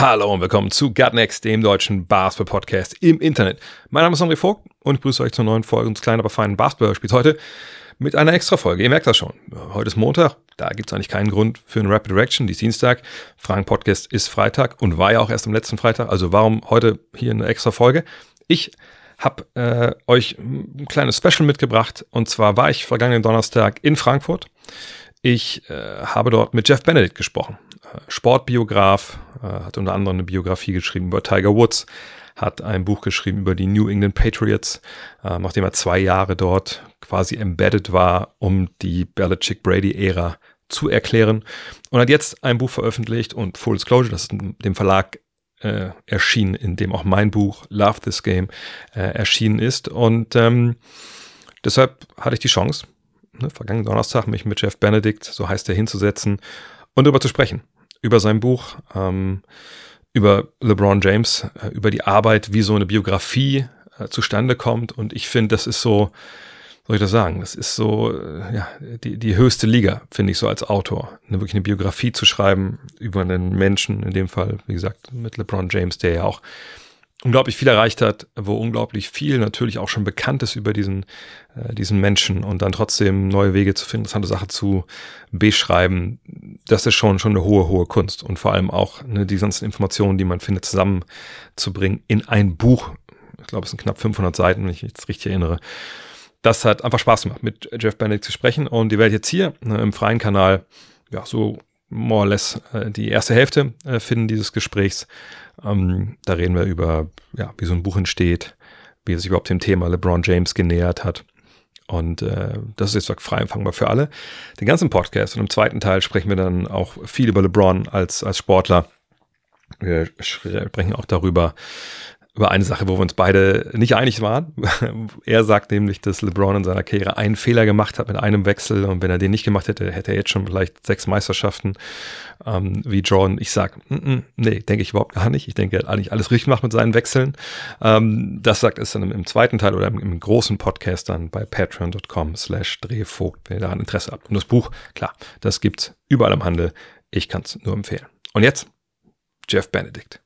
Hallo und willkommen zu Gutnext, dem deutschen Basketball-Podcast im Internet. Mein Name ist André Vogt und ich begrüße euch zur neuen Folge unseres kleinen, aber feinen Basketball-Spiels heute mit einer Extra-Folge. Ihr merkt das schon. Heute ist Montag, da gibt es eigentlich keinen Grund für eine Rapid Reaction. Die ist Dienstag. Fragen-Podcast ist Freitag und war ja auch erst am letzten Freitag. Also warum heute hier eine Extra-Folge? Ich habe äh, euch ein kleines Special mitgebracht und zwar war ich vergangenen Donnerstag in Frankfurt. Ich äh, habe dort mit Jeff Benedict gesprochen. Äh, Sportbiograf, äh, hat unter anderem eine Biografie geschrieben über Tiger Woods, hat ein Buch geschrieben über die New England Patriots, äh, nachdem er zwei Jahre dort quasi embedded war, um die Belichick-Brady-Ära zu erklären. Und hat jetzt ein Buch veröffentlicht und Full Disclosure, das ist dem Verlag äh, erschienen, in dem auch mein Buch Love This Game äh, erschienen ist. Und ähm, deshalb hatte ich die Chance, ne, vergangenen Donnerstag mich mit Jeff Benedict, so heißt er, hinzusetzen und darüber zu sprechen. Über sein Buch, ähm, über LeBron James, äh, über die Arbeit, wie so eine Biografie äh, zustande kommt. Und ich finde, das ist so, soll ich das sagen, das ist so äh, ja, die, die höchste Liga, finde ich so als Autor. Eine, wirklich eine Biografie zu schreiben über einen Menschen, in dem Fall, wie gesagt, mit LeBron James, der ja auch unglaublich viel erreicht hat, wo unglaublich viel natürlich auch schon bekannt ist über diesen, äh, diesen Menschen und dann trotzdem neue Wege zu finden, interessante Sachen zu beschreiben, das ist schon, schon eine hohe, hohe Kunst und vor allem auch ne, die ganzen Informationen, die man findet, zusammenzubringen in ein Buch. Ich glaube, es sind knapp 500 Seiten, wenn ich mich jetzt richtig erinnere. Das hat einfach Spaß gemacht, mit Jeff Benedict zu sprechen und die werde ich jetzt hier ne, im freien Kanal ja, so more or less äh, die erste Hälfte äh, finden dieses Gesprächs. Ähm, da reden wir über, ja, wie so ein Buch entsteht, wie er sich überhaupt dem Thema LeBron James genähert hat. Und äh, das ist jetzt frei empfangbar für alle. Den ganzen Podcast und im zweiten Teil sprechen wir dann auch viel über LeBron als, als Sportler. Wir sprechen auch darüber, über eine Sache, wo wir uns beide nicht einig waren. er sagt nämlich, dass LeBron in seiner Karriere einen Fehler gemacht hat mit einem Wechsel und wenn er den nicht gemacht hätte, hätte er jetzt schon vielleicht sechs Meisterschaften ähm, wie Jordan. Ich sag, mm -mm, nee, denke ich überhaupt gar nicht. Ich denke, er hat eigentlich alles richtig gemacht mit seinen Wechseln. Ähm, das sagt es dann im, im, zweiten Teil oder im, im, großen Podcast dann bei patreon.com slash drehvogt, wenn ihr daran Interesse habt. Und das Buch, klar, das gibt's überall im Handel. Ich kann es nur empfehlen. Und jetzt Jeff Benedict.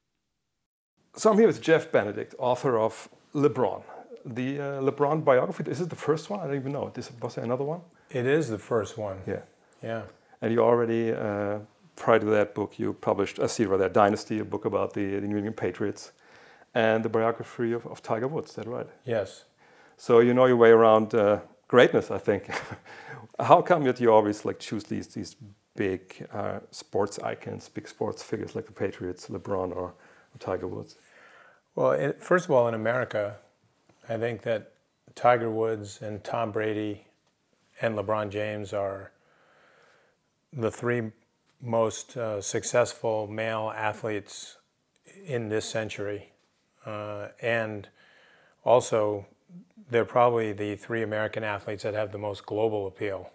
So I'm here with Jeff Benedict, author of LeBron. The uh, LeBron biography, is it the first one? I don't even know. This, was there another one? It is the first one. Yeah. Yeah. And you already, uh, prior to that book, you published a series, that Dynasty, a book about the, the New England Patriots, and the biography of, of Tiger Woods, is that right? Yes. So you know your way around uh, greatness, I think. How come that you always like choose these, these big uh, sports icons, big sports figures like the Patriots, LeBron, or, or Tiger Woods? Well, it, first of all, in America, I think that Tiger Woods and Tom Brady and LeBron James are the three most uh, successful male athletes in this century. Uh, and also, they're probably the three American athletes that have the most global appeal.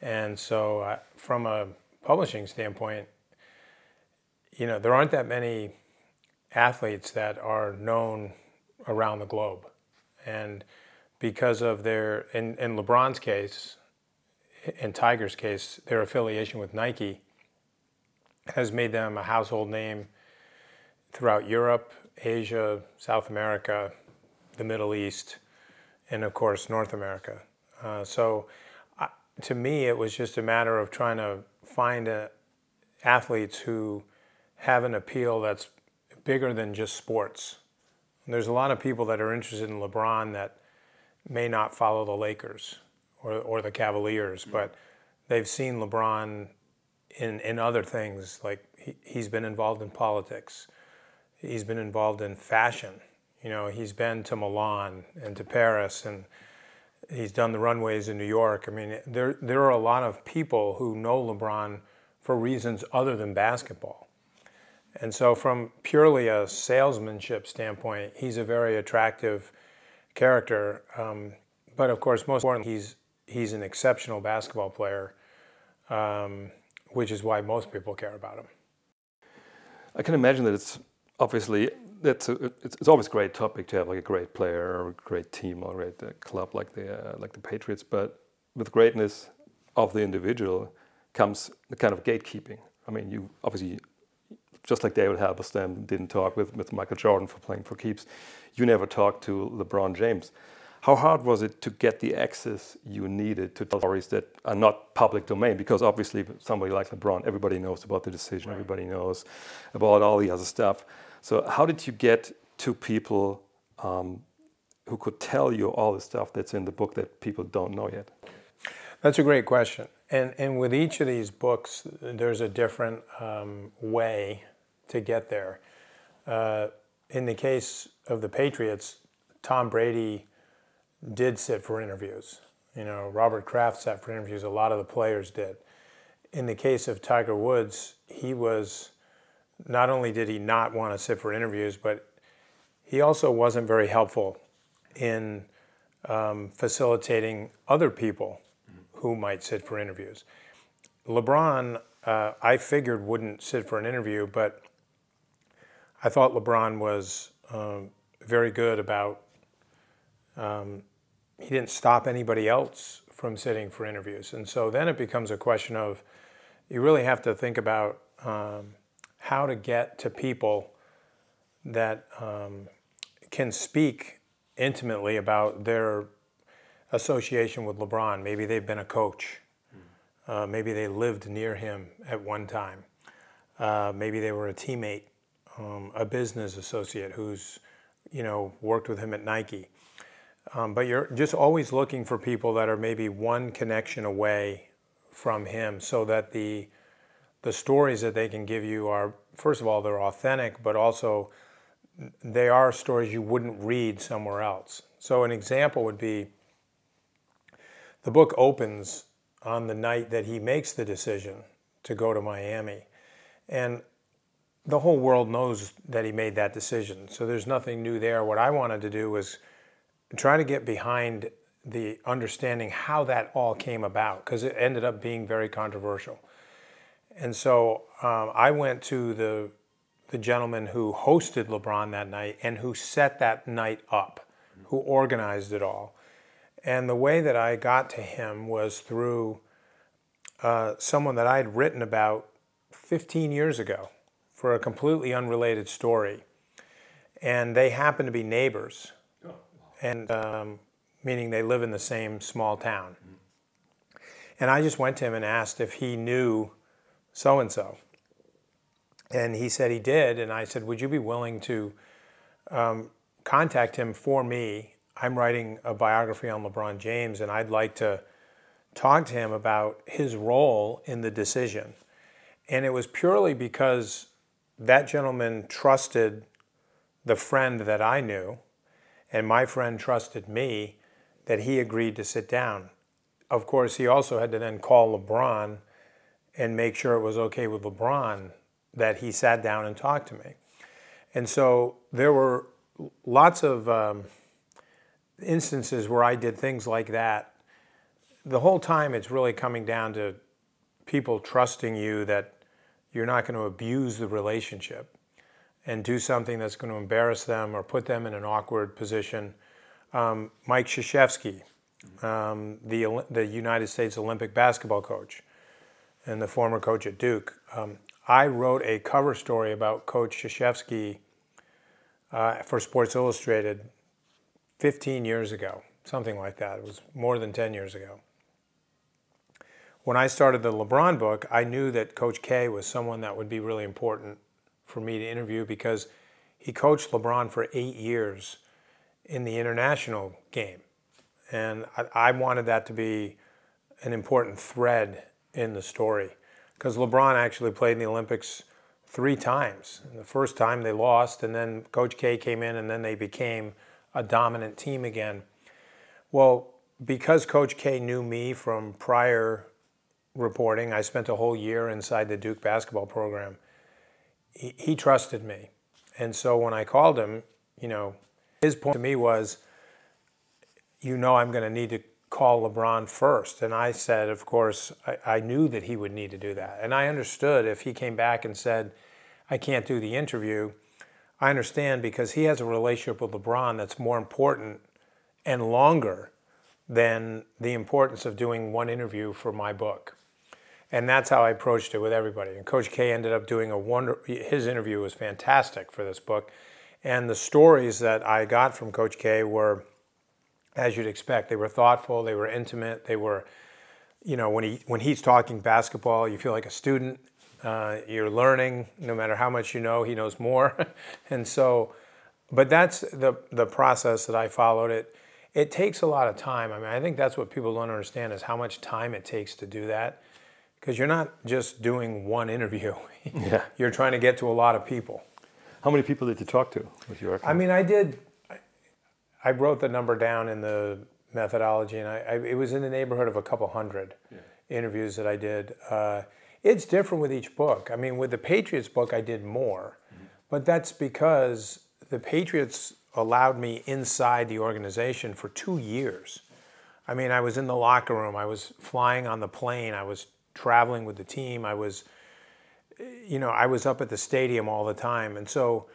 And so, uh, from a publishing standpoint, you know, there aren't that many athletes that are known around the globe. And because of their, in, in LeBron's case, in Tiger's case, their affiliation with Nike has made them a household name throughout Europe, Asia, South America, the Middle East, and of course, North America. Uh, so uh, to me, it was just a matter of trying to find a, athletes who have an appeal that's bigger than just sports. And there's a lot of people that are interested in LeBron that may not follow the Lakers or, or the Cavaliers, mm. but they've seen LeBron in, in other things. Like he, he's been involved in politics, he's been involved in fashion. You know, he's been to Milan and to Paris, and he's done the runways in New York. I mean, there, there are a lot of people who know LeBron for reasons other than basketball. And so, from purely a salesmanship standpoint, he's a very attractive character. Um, but of course, most importantly, he's he's an exceptional basketball player, um, which is why most people care about him. I can imagine that it's obviously a, it's, it's always a great topic to have like a great player or a great team or a great uh, club like the uh, like the Patriots. But with greatness of the individual comes the kind of gatekeeping. I mean, you obviously just like David Halberstam didn't talk with, with Michael Jordan for playing for keeps, you never talked to LeBron James. How hard was it to get the access you needed to tell stories that are not public domain? Because obviously, somebody like LeBron, everybody knows about the decision, right. everybody knows about all the other stuff. So, how did you get to people um, who could tell you all the stuff that's in the book that people don't know yet? That's a great question. And, and with each of these books, there's a different um, way to get there. Uh, in the case of the Patriots, Tom Brady did sit for interviews. You know, Robert Kraft sat for interviews. A lot of the players did. In the case of Tiger Woods, he was not only did he not want to sit for interviews, but he also wasn't very helpful in um, facilitating other people who might sit for interviews. LeBron, uh, I figured wouldn't sit for an interview, but I thought LeBron was um, very good about. Um, he didn't stop anybody else from sitting for interviews, and so then it becomes a question of you really have to think about um, how to get to people that um, can speak intimately about their association with LeBron. Maybe they've been a coach. Uh, maybe they lived near him at one time. Uh, maybe they were a teammate, um, a business associate who's, you know, worked with him at Nike. Um, but you're just always looking for people that are maybe one connection away from him, so that the the stories that they can give you are, first of all, they're authentic, but also they are stories you wouldn't read somewhere else. So an example would be the book opens on the night that he makes the decision to go to Miami. And the whole world knows that he made that decision. So there's nothing new there. What I wanted to do was try to get behind the understanding how that all came about because it ended up being very controversial. And so um, I went to the the gentleman who hosted LeBron that night and who set that night up, who organized it all. And the way that I got to him was through uh, someone that I had written about 15 years ago for a completely unrelated story. And they happen to be neighbors, and um, meaning they live in the same small town. And I just went to him and asked if he knew so and so. And he said he did. And I said, Would you be willing to um, contact him for me I'm writing a biography on LeBron James, and I'd like to talk to him about his role in the decision. And it was purely because that gentleman trusted the friend that I knew, and my friend trusted me that he agreed to sit down. Of course, he also had to then call LeBron and make sure it was okay with LeBron that he sat down and talked to me. And so there were lots of. Um, instances where I did things like that, the whole time it's really coming down to people trusting you that you're not going to abuse the relationship and do something that's going to embarrass them or put them in an awkward position. Um, Mike Krzyzewski, um, the, the United States Olympic basketball coach and the former coach at Duke, um, I wrote a cover story about Coach Krzyzewski uh, for Sports Illustrated 15 years ago, something like that. It was more than 10 years ago. When I started the LeBron book, I knew that Coach K was someone that would be really important for me to interview because he coached LeBron for eight years in the international game. And I, I wanted that to be an important thread in the story because LeBron actually played in the Olympics three times. And the first time they lost, and then Coach K came in, and then they became a dominant team again. Well, because Coach K knew me from prior reporting, I spent a whole year inside the Duke basketball program. He, he trusted me. And so when I called him, you know, his point to me was you know I'm going to need to call LeBron first. And I said, of course, I, I knew that he would need to do that. And I understood if he came back and said, I can't do the interview, I understand because he has a relationship with LeBron that's more important and longer than the importance of doing one interview for my book. And that's how I approached it with everybody. And Coach K ended up doing a wonder. His interview was fantastic for this book, and the stories that I got from Coach K were, as you'd expect, they were thoughtful, they were intimate, they were, you know, when he when he's talking basketball, you feel like a student. Uh, you're learning, no matter how much you know, he knows more, and so. But that's the the process that I followed. It it takes a lot of time. I mean, I think that's what people don't understand is how much time it takes to do that because you're not just doing one interview. Yeah. you're trying to get to a lot of people. How many people did you talk to with your? I mean, I did. I- wrote the number down in the methodology, and I, I it was in the neighborhood of a couple hundred interviews that I did. Uh, it's different with each book. I mean, with the Patriots book, I did more, but that's because the Patriots allowed me inside the organization for two years. I mean, I was in the locker room. I was flying on the plane. I was traveling with the team. I was, you know, I was up at the stadium all the time. And so,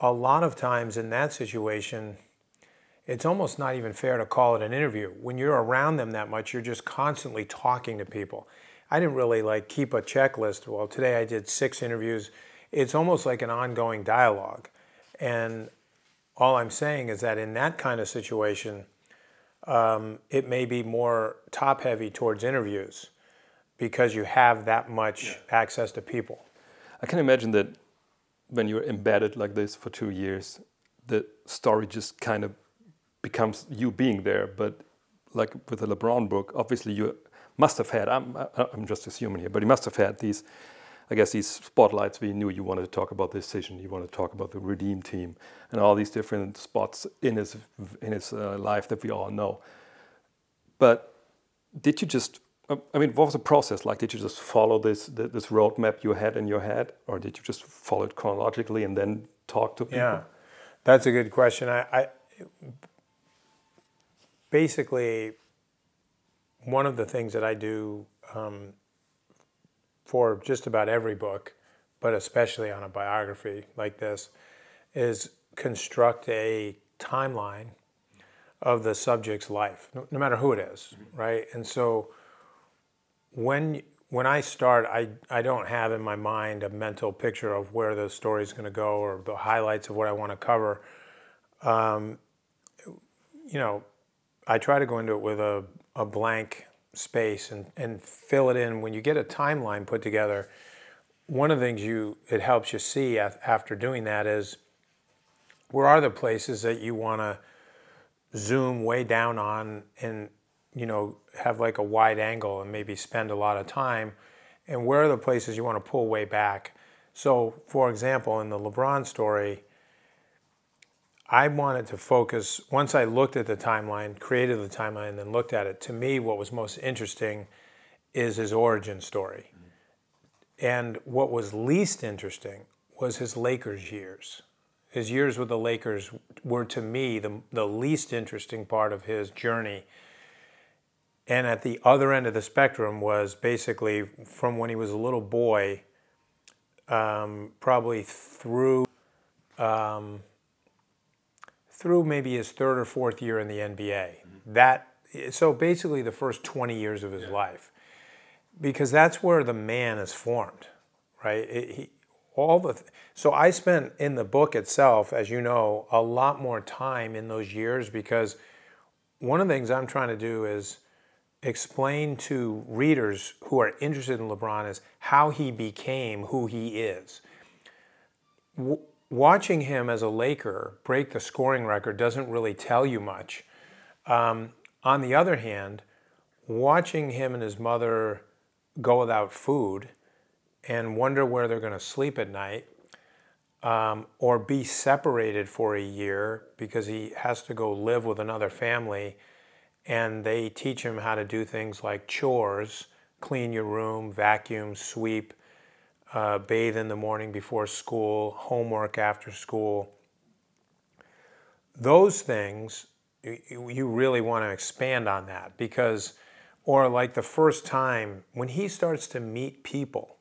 a lot of times in that situation, it's almost not even fair to call it an interview. When you're around them that much, you're just constantly talking to people. I didn't really like keep a checklist. Well, today I did six interviews. It's almost like an ongoing dialogue. And all I'm saying is that in that kind of situation, um, it may be more top heavy towards interviews because you have that much access to people. I can imagine that when you're embedded like this for two years, the story just kind of becomes you being there. But like with the LeBron book, obviously you must have had. I'm I'm just assuming here, but you must have had these. I guess these spotlights we knew you wanted to talk about the decision, you wanted to talk about the redeem team, and all these different spots in his in his uh, life that we all know. But did you just? I mean, what was the process like? Did you just follow this this roadmap you had in your head, or did you just follow it chronologically and then talk to people? Yeah, that's a good question. I, I basically one of the things that I do um, for just about every book, but especially on a biography like this, is construct a timeline of the subject's life, no, no matter who it is, right? And so when when I start, I, I don't have in my mind a mental picture of where the story is going to go or the highlights of what I want to cover. Um, you know, I try to go into it with a, a blank space and, and fill it in. When you get a timeline put together, one of the things you it helps you see after doing that is where are the places that you want to zoom way down on and you know have like a wide angle and maybe spend a lot of time and where are the places you want to pull way back so for example in the lebron story i wanted to focus once i looked at the timeline created the timeline and then looked at it to me what was most interesting is his origin story and what was least interesting was his lakers years his years with the Lakers were to me the, the least interesting part of his journey. And at the other end of the spectrum was basically from when he was a little boy, um, probably through um, through maybe his third or fourth year in the NBA. Mm-hmm. That so basically the first 20 years of his life, because that's where the man is formed, right? It- he, all the th- so I spent in the book itself, as you know, a lot more time in those years because one of the things I'm trying to do is explain to readers who are interested in LeBron is how he became who he is. Watching him as a Laker break the scoring record doesn't really tell you much. Um, on the other hand, watching him and his mother go without food and wonder where they're going to sleep at night, um, or be separated for a year because he has to go live with another family, and they teach him how to do things like chores, clean your room, vacuum, sweep, uh, bathe in the morning before school, homework after school. Those things you really want to expand on that because, or like the first time when he starts to meet people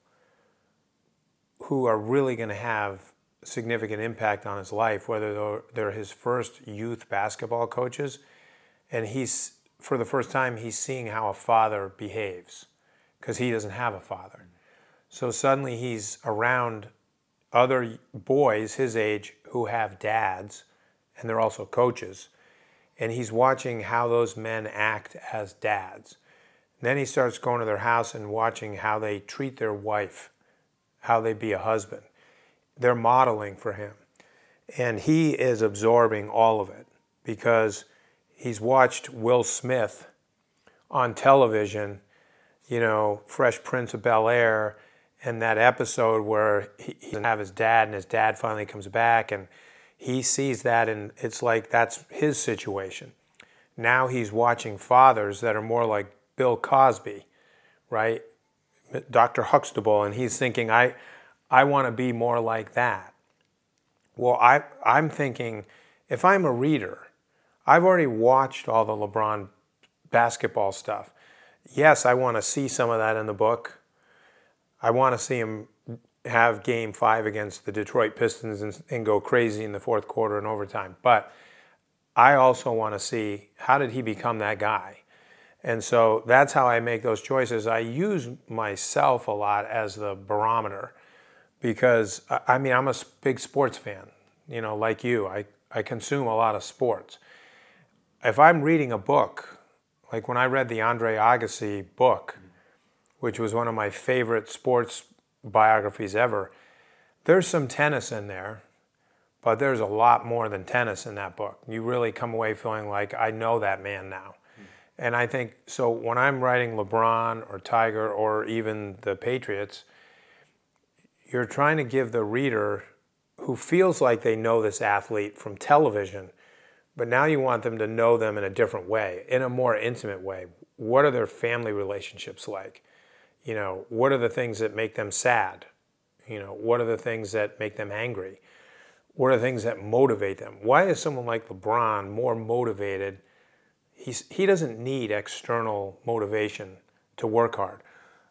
who are really going to have significant impact on his life, whether they're his first youth basketball coaches, and he's for the first time he's seeing how a father behaves because he doesn't have a father. So suddenly he's around other boys his age who have dads, and they're also coaches, and he's watching how those men act as dads. And then he starts going to their house and watching how they treat their wife, how they be a husband. They're modeling for him. And he is absorbing all of it because he's watched Will Smith on television, you know, Fresh Prince of Bel Air, and that episode where he, doesn't have his dad and his dad finally comes back and he sees that and it's like that's his situation. Now he's watching fathers that are more like Bill Cosby, right? Dr. Huxtable, and he's thinking, I, I want to be more like that. Well, I, I'm thinking, if I'm a reader, I've already watched all the LeBron basketball stuff. Yes, I want to see some of that in the book. I want to see him have game five against the Detroit Pistons and, and go crazy in the fourth quarter and overtime. But I also want to see how did he become that guy? And so that's how I make those choices. I use myself a lot as the barometer because I mean I'm a big sports fan, you know, like you. I, I consume a lot of sports. If I'm reading a book, like when I read the Andre Agassi book, which was one of my favorite sports biographies ever, there's some tennis in there, but there's a lot more than tennis in that book. You really come away feeling like I know that man now. Hmm. And I think so when I'm writing LeBron or Tiger or even the Patriots, you're trying to give the reader who feels like they know this athlete from television, but now you want them to know them in a different way, in a more intimate way. What are their family relationships like? You know, what are the things that make them sad? You know, what are the things that make them angry? What are the things that motivate them? Why is someone like LeBron more motivated? He's, he doesn't need external motivation to work hard.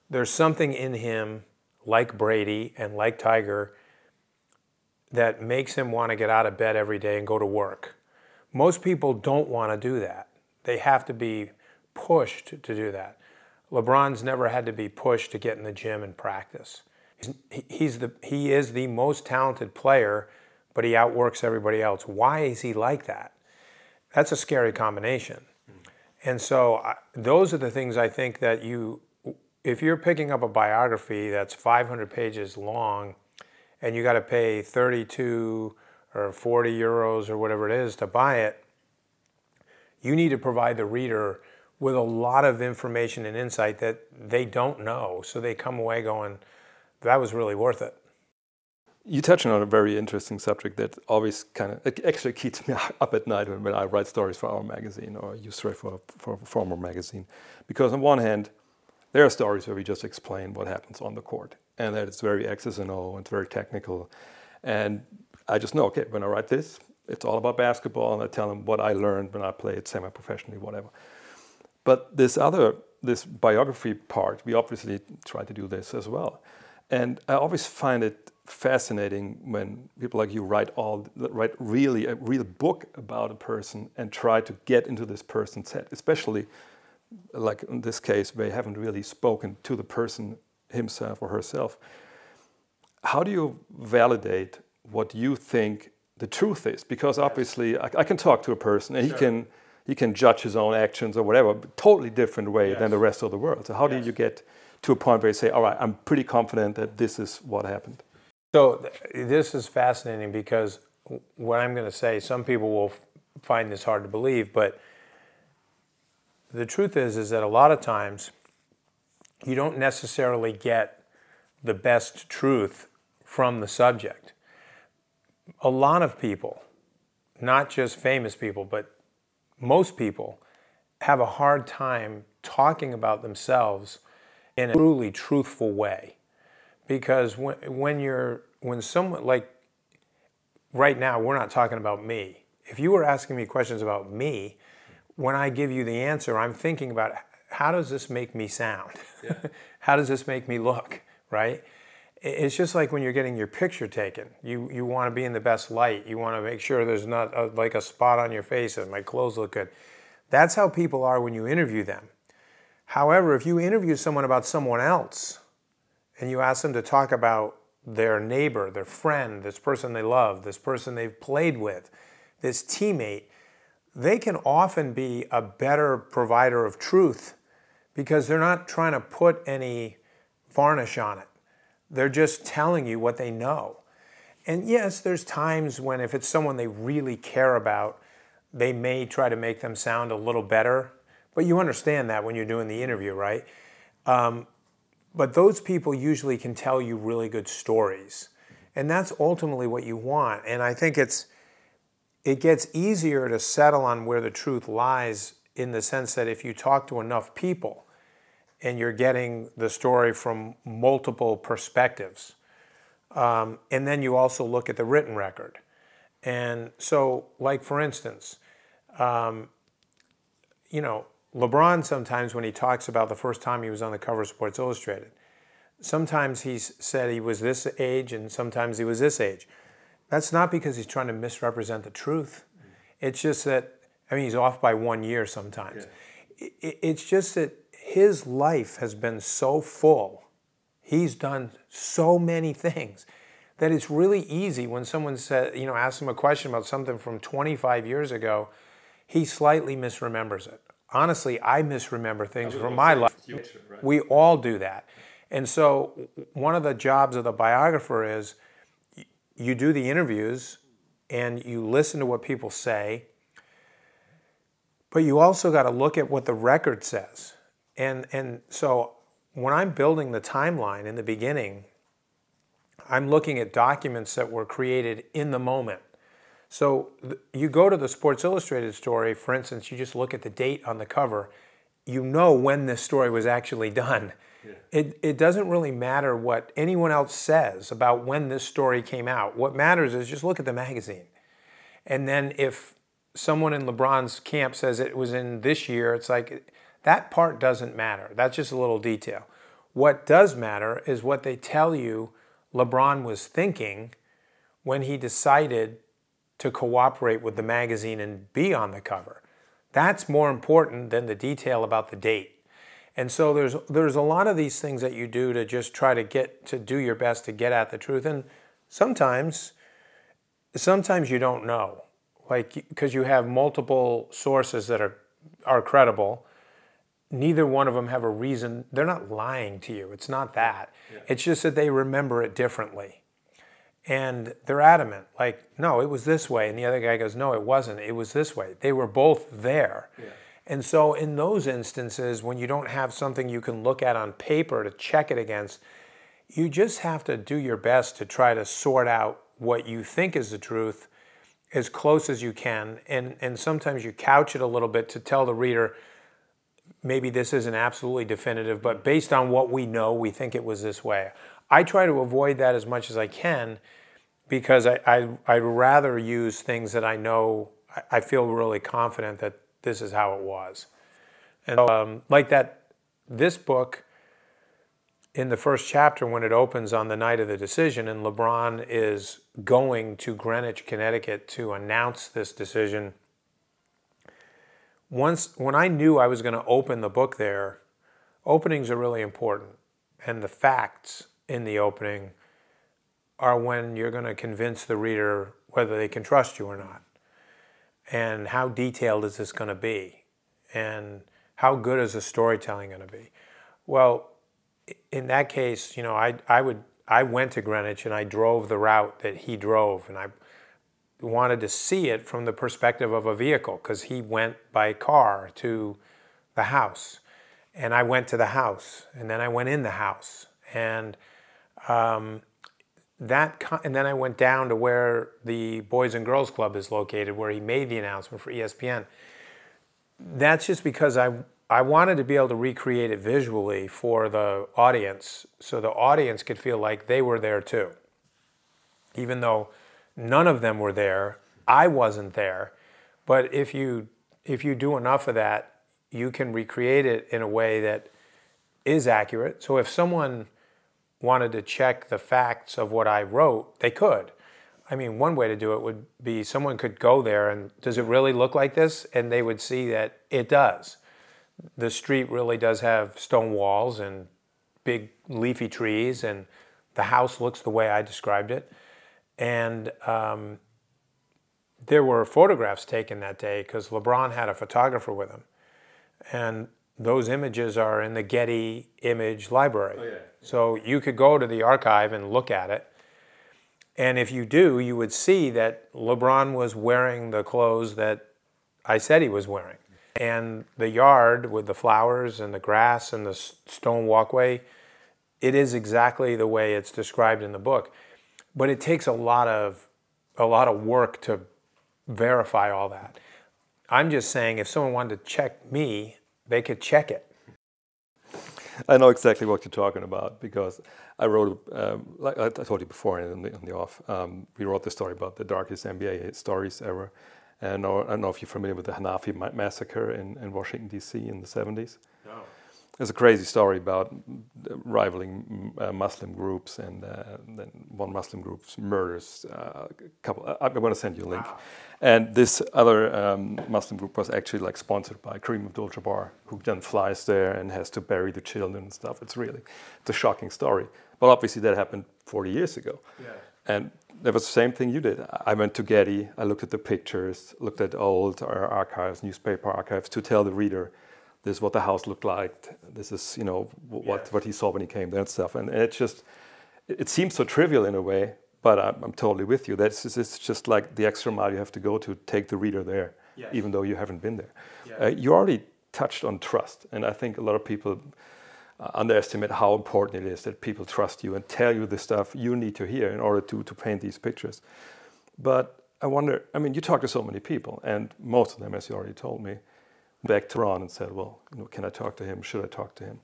There's something in him like Brady and like Tiger that makes him want to get out of bed every day and go to work. Most people don't want to do that. They have to be pushed to do that. LeBron's never had to be pushed to get in the gym and practice. He's, he's the, he is the most talented player, but he outworks everybody else. Why is he like that? That's a scary combination. And so those are the things I think that you if you're picking up a biography that's 500 pages long and you got to pay 32 or 40 euros or whatever it is to buy it, you need to provide the reader with a lot of information and insight that they don't know. So they come away going, that was really worth it. You touch on a very interesting subject that always kind of actually keeps me up at night when I write stories for our magazine or used to for, for a former magazine. Because on one hand, there are stories where we just explain what happens on the court and that it's very X's and O and it's very technical. And I just know, okay, when I write this, it's all about basketball and I tell them what I learned when I played semi-professionally, whatever. But this other, this biography part, we obviously try to do this as well. And I always find it fascinating when people like you write all write really a real book about a person and try to get into this person's head, especially like in this case, they haven't really spoken to the person himself or herself. How do you validate what you think the truth is? Because obviously, I, I can talk to a person and sure. he can he can judge his own actions or whatever, totally different way yes. than the rest of the world. So how yes. do you get to a point where you say, all right, I'm pretty confident that this is what happened? So this is fascinating because what I'm going to say, some people will find this hard to believe, but the truth is is that a lot of times you don't necessarily get the best truth from the subject. A lot of people, not just famous people, but most people have a hard time talking about themselves in a truly truthful way. Because when, when you're, when someone, like right now, we're not talking about me. If you were asking me questions about me, when I give you the answer, I'm thinking about how does this make me sound? how does this make me look? Right? It's just like when you're getting your picture taken. You you want to be in the best light. You want to make sure there's not a, like a spot on your face and my clothes look good. That's how people are when you interview them. However, if you interview someone about someone else and you ask them to talk about their neighbor, their friend, this person they love, this person they've played with, this teammate, they can often be a better provider of truth because they're not trying to put any varnish on it. They're just telling you what they know. And yes, there's times when if it's someone they really care about, they may try to make them sound a little better. But you understand that when you're doing the interview, right? Um, but those people usually can tell you really good stories. And that's ultimately what you want. And I think it's it gets easier to settle on where the truth lies in the sense that if you talk to enough people and you're getting the story from multiple perspectives, um, and then you also look at the written record. And so, like for instance, um, you know, LeBron sometimes when he talks about the first time he was on the cover of Sports Illustrated, sometimes he's said he was this age and sometimes he was this age. That's not because he's trying to misrepresent the truth. It's just that, I mean, he's off by one year sometimes. It, it's just that his life has been so full. He's done so many things that it's really easy when someone says, you know, asks him a question about something from 25 years ago, he slightly misremembers it. Honestly, I misremember things from my life. We all do that. And so, one of the jobs of the biographer is you do the interviews and you listen to what people say, but you also got to look at what the record says. And, and so when I'm building the timeline in the beginning, I'm looking at documents that were created in the moment. So you go to the Sports Illustrated story, for instance, you just look at the date on the cover, you know when this story was actually done. Yeah. It, it doesn't really matter what anyone else says about when this story came out. What matters is just look at the magazine. And then if someone in LeBron's camp says it was in this year, it's like that part doesn't matter. That's just a little detail. What does matter is what they tell you LeBron was thinking when he decided to cooperate with the magazine and be on the cover. That's more important than the detail about the date. And so there's there's a lot of these things that you do to just try to get to do your best to get at the truth and sometimes sometimes you don't know. Like because you have multiple sources that are are credible neither one of them have a reason. They're not lying to you. It's not that. Yeah. It's just that they remember it differently. And they're adamant, like, no, it was this way. And the other guy goes, no, it wasn't. It was this way. They were both there. Yeah. And so, in those instances, when you don't have something you can look at on paper to check it against, you just have to do your best to try to sort out what you think is the truth as close as you can. And, and sometimes you couch it a little bit to tell the reader, maybe this isn't absolutely definitive, but based on what we know, we think it was this way. I try to avoid that as much as I can because I, I, I'd rather use things that I know, I feel really confident that this is how it was. And um, like that, this book, in the first chapter, when it opens on the night of the decision, and LeBron is going to Greenwich, Connecticut to announce this decision once when I knew I was going to open the book there, openings are really important, and the facts in the opening are when you're going to convince the reader whether they can trust you or not, and how detailed is this going to be, and how good is the storytelling going to be. Well, in that case, you know, I I would I went to Greenwich and I drove the route that he drove, and I wanted to see it from the perspective of a vehicle because he went by car to the house. And I went to the house, and then I went in the house. And um, that, and then I went down to where the Boys and Girls Club is located, where he made the announcement for ESPN. That's just because I I wanted to be able to recreate it visually for the audience, so the audience could feel like they were there too, even though None of them were there. I wasn't there. But if you if you do enough of that, you can recreate it in a way that is accurate. So if someone wanted to check the facts of what I wrote, they could. I mean, one way to do it would be someone could go there and does it really look like this? And they would see that it does. The street really does have stone walls and big leafy trees, and the house looks the way I described it. And um, there were photographs taken that day because LeBron had a photographer with him. And those images are in the Getty Image Library. So you could go to the archive and look at it. And if you do, you would see that LeBron was wearing the clothes that I said he was wearing. And the yard with the flowers and the grass and the stone walkway, it is exactly the way it's described in the book. But it takes a lot of a lot of work to verify all that. I'm just saying if someone wanted to check me, they could check it. I know exactly what you're talking about because I wrote, um, like I told you before in the, in the off, um, we wrote the story about the darkest NBA stories ever. And I don't know if you're familiar with the Hanafi massacre in, in Washington, D.C. in the 70s. It's a crazy story about rivaling uh, Muslim groups, and uh, then one Muslim group murders uh, a couple. I, I'm going to send you a link. And this other um, Muslim group was actually like sponsored by Kareem Abdul-Jabbar, who then flies there and has to bury the children and stuff. It's really it's a shocking story. But obviously that happened 40 years ago. Yeah. And that was the same thing you did. I went to Getty, I looked at the pictures, looked at old uh, archives, newspaper archives, to tell the reader this is what the house looked like. This is, you know, wh- what, what he saw when he came there and stuff. And it just, it it seems so trivial in a way, but I'm, I'm totally with you. That's just, it's just like the extra mile you have to go to take the reader there, even though you haven't been there. Uh, you already touched on trust, and I think a lot of people uh, underestimate how important it is that people trust you and tell you the stuff you need to hear in order to, to paint these pictures. But I wonder, I mean, you talk to so many people, and most of them, as you already told me, back to Ron and said, well, you know, can I talk to him? Should I talk to him?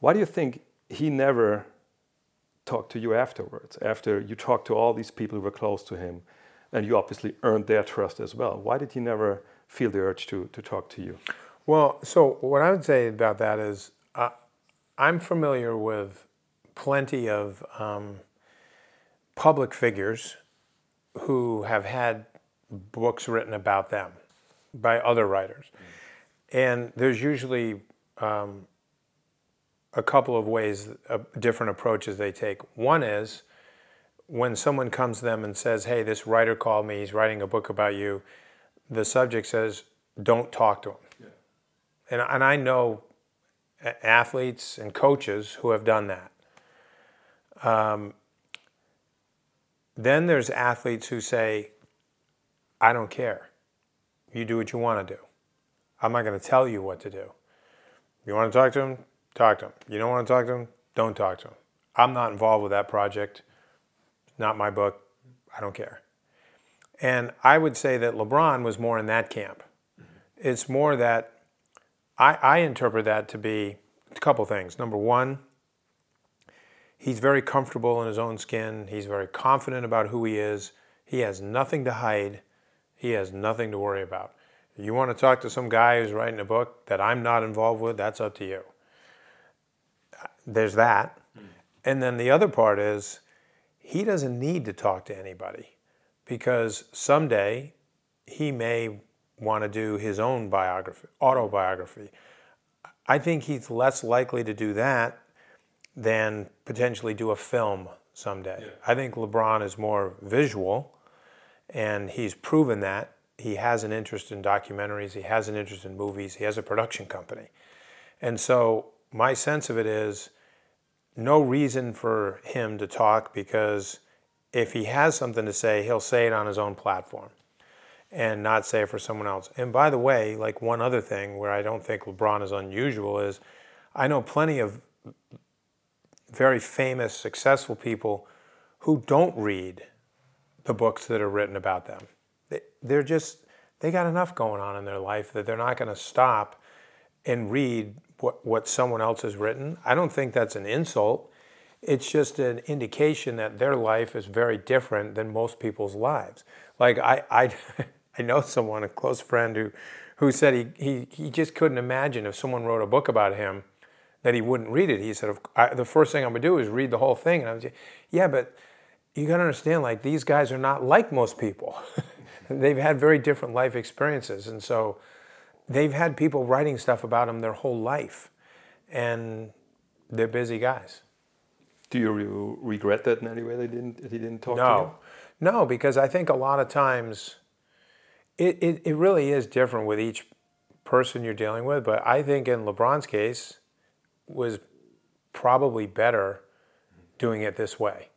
Why do you think he never talked to you afterwards, after you talked to all these people who were close to him, and you obviously earned their trust as well? Why did he never feel the urge to, to talk to you? Well, so what I would say about that is uh, I'm familiar with plenty of um, public figures who have had books written about them by other writers. And there's usually um, a couple of ways, uh, different approaches they take. One is when someone comes to them and says, Hey, this writer called me, he's writing a book about you, the subject says, Don't talk to him and, and I know athletes and coaches who have done that. Um, then there's athletes who say, I don't care. You do what you want to do. I'm not going to tell you what to do. You want to talk to him? Talk to him. You don't want to talk to him? Don't talk to him. I'm not involved with that project. Not my book. I don't care. And I would say that LeBron was more in that camp. It's more that I, I interpret that to be a couple things. Number one, he's very comfortable in his own skin. He's very confident about who he is. He has nothing to hide. He has nothing to worry about. You want to talk to some guy who's writing a book that I'm not involved with, that's up to you. There's that. Hmm. And then the other part is he doesn't need to talk to anybody because someday he may want to do his own biography, autobiography. I think he's less likely to do that than potentially do a film someday. I think LeBron is more visual, and he's proven that. He has an interest in documentaries, he has an interest in movies, he has a production company. And so, my sense of it is no reason for him to talk because if he has something to say, he'll say it on his own platform and not say it for someone else. And by the way, like one other thing where I don't think LeBron is unusual is I know plenty of very famous, successful people who don't read the books that are written about them. They, they're just, they got enough going on in their life that they're not going to stop and read what, what someone else has written. I don't think that's an insult. It's just an indication that their life is very different than most people's lives. Like I, I, I know someone, a close friend, who, who said he, he, he just couldn't imagine if someone wrote a book about him that he wouldn't read it. He said, "Of- I, the first thing I'm gonna do is read the whole thing. And I was yeah, but you gotta understand, like, these guys are not like most people. they've had very different life experiences. And so they've had people writing stuff about them their whole life. And they're busy guys. Do you re- regret that in any way they didn't he didn't talk to you? No, no, because I think a lot of times it, it, it really is different with each person you're dealing with. But I think in LeBron's case was probably better doing it this way.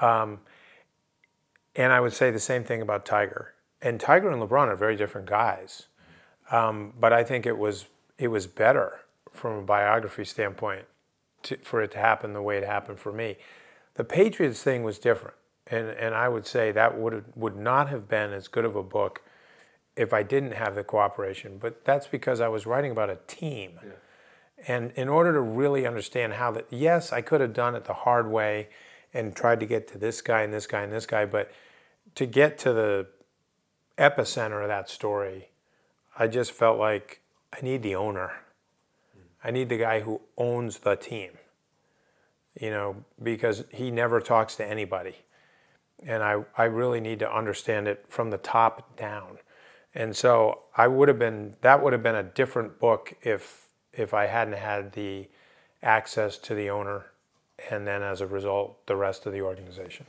Um, and I would say the same thing about Tiger. And Tiger and LeBron are very different guys. Um, but I think it was it was better from a biography standpoint to, for it to happen the way it happened for me. The Patriots thing was different, and and I would say that would would not have been as good of a book if I didn't have the cooperation. But that's because I was writing about a team, and in order to really understand how that, yes, I could have done it the hard way, and tried to get to this guy and this guy and this guy, but to get to the epicenter of that story, I just felt like I need the owner. I need the guy who owns the team. You know, because he never talks to anybody. And I, I really need to understand it from the top down. And so I would have been that would have been a different book if if I hadn't had the access to the owner and then as a result the rest of the organization.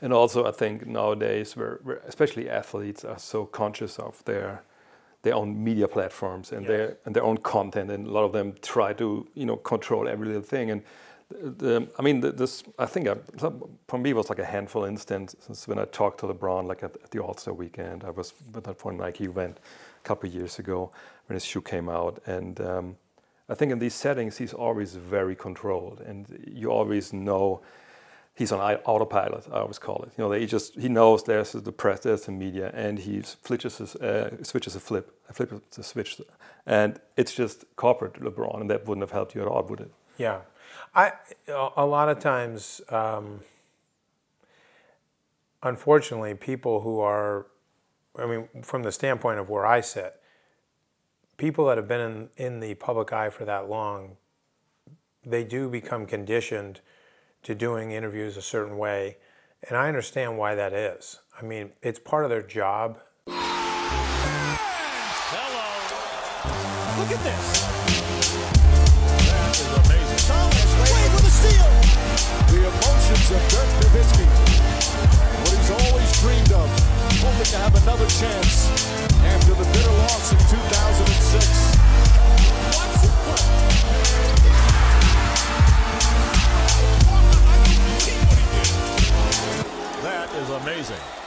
And also, I think nowadays, where, where especially athletes are so conscious of their their own media platforms and their and their own content, and a lot of them try to you know control every little thing. And the, the I mean, the, this I think I, for me it was like a handful of instances when I talked to LeBron, like at, at the All Star weekend. I was at that point Nike event a couple of years ago when his shoe came out, and um, I think in these settings he's always very controlled, and you always know he's on autopilot. I always call it. You know, he just he knows there's the press, there's the media, and he switches his, uh, switches a flip, a flip a switch, and it's just corporate LeBron, and that wouldn't have helped you at all, would it? Yeah, I a- a lot of times, um, unfortunately, people who are, I mean, from the standpoint of where I sit, people that have been in, in the public eye for that long, they do become conditioned to doing interviews a certain way, and I understand why that is. I mean, it's part of their job. Hello. Look at this. That is amazing. Thomas Wade with a steal. The emotions of Dirk Nowitzki. What he's always dreamed of. Hoping to have another chance after the bitter loss in 2006. Watch this play. That is amazing.